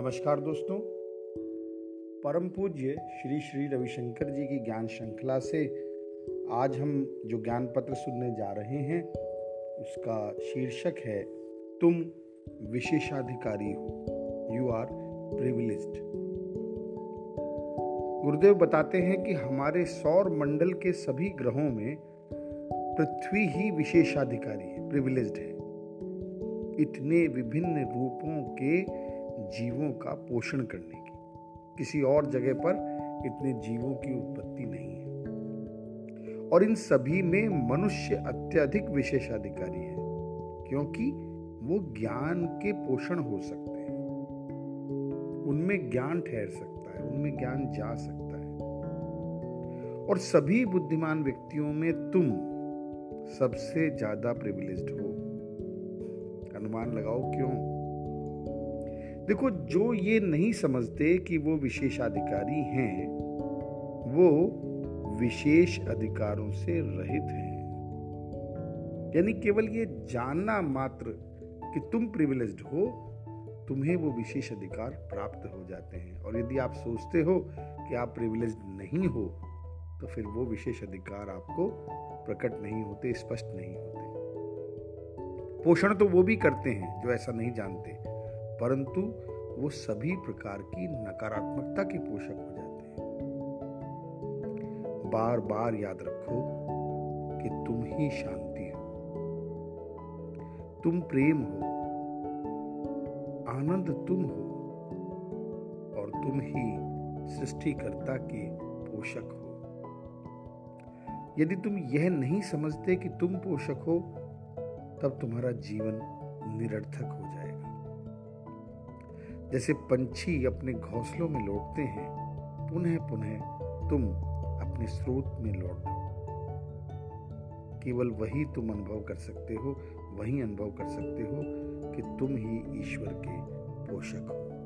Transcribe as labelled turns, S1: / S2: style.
S1: नमस्कार दोस्तों। परम पूज्य श्री श्री रविशंकर जी की ज्ञान श्रृंखला से आज हम जो ज्ञान पत्र सुनने जा रहे हैं, उसका शीर्षक है, तुम विशेषाधिकारी हो। यू आर प्रिविलेज्ड गुरुदेव बताते हैं कि हमारे सौर मंडल के सभी ग्रहों में पृथ्वी ही विशेषाधिकारी है प्रिविलेज्ड है। इतने विभिन्न रूपों के जीवों का पोषण करने की। किसी और जगह पर इतने जीवों की उत्पत्ति नहीं है। और इन सभी में मनुष्य अत्यधिक विशेषाधिकारी है, क्योंकि वो ज्ञान के पोषण हो सकते हैं। उनमें ज्ञान ठहर सकता है, उनमें ज्ञान जा सकता है। और सभी बुद्धिमान व्यक्तियों में तुम सबसे ज़्यादा प्रिविलेज्ड हो। अनुमान लगाओ क्यों? देखो, जो ये नहीं समझते कि वो विशेषाधिकारी हैं, वो विशेष अधिकारों से रहित हैं। यानी केवल ये जानना मात्र कि तुम प्रिविलेज्ड हो, तुम्हें वो विशेष अधिकार प्राप्त हो जाते हैं। और यदि आप सोचते हो कि आप प्रिविलेज नहीं हो तो फिर वो विशेष अधिकार आपको प्रकट नहीं होते, स्पष्ट नहीं होते। पोषण तो वो भी करते हैं जो ऐसा नहीं जानते। परंतु वो सभी प्रकार की नकारात्मकता के पोषक हो जाते हैं। बार बार याद रखो कि तुम ही शांति हो। तुम प्रेम हो। आनंद तुम हो। और तुम ही सृष्टिकर्ता के पोषक हो। यदि तुम यह नहीं समझते कि तुम पोषक हो, तब तुम्हारा जीवन निरर्थक हो जाएगा। जैसे पंछी अपने घोंसलों में लौटते हैं, पुनः पुनः तुम अपने स्रोत में लौट जाओ। केवल वही तुम अनुभव कर सकते हो, वही अनुभव कर सकते हो कि तुम ही ईश्वर के पोषक हो।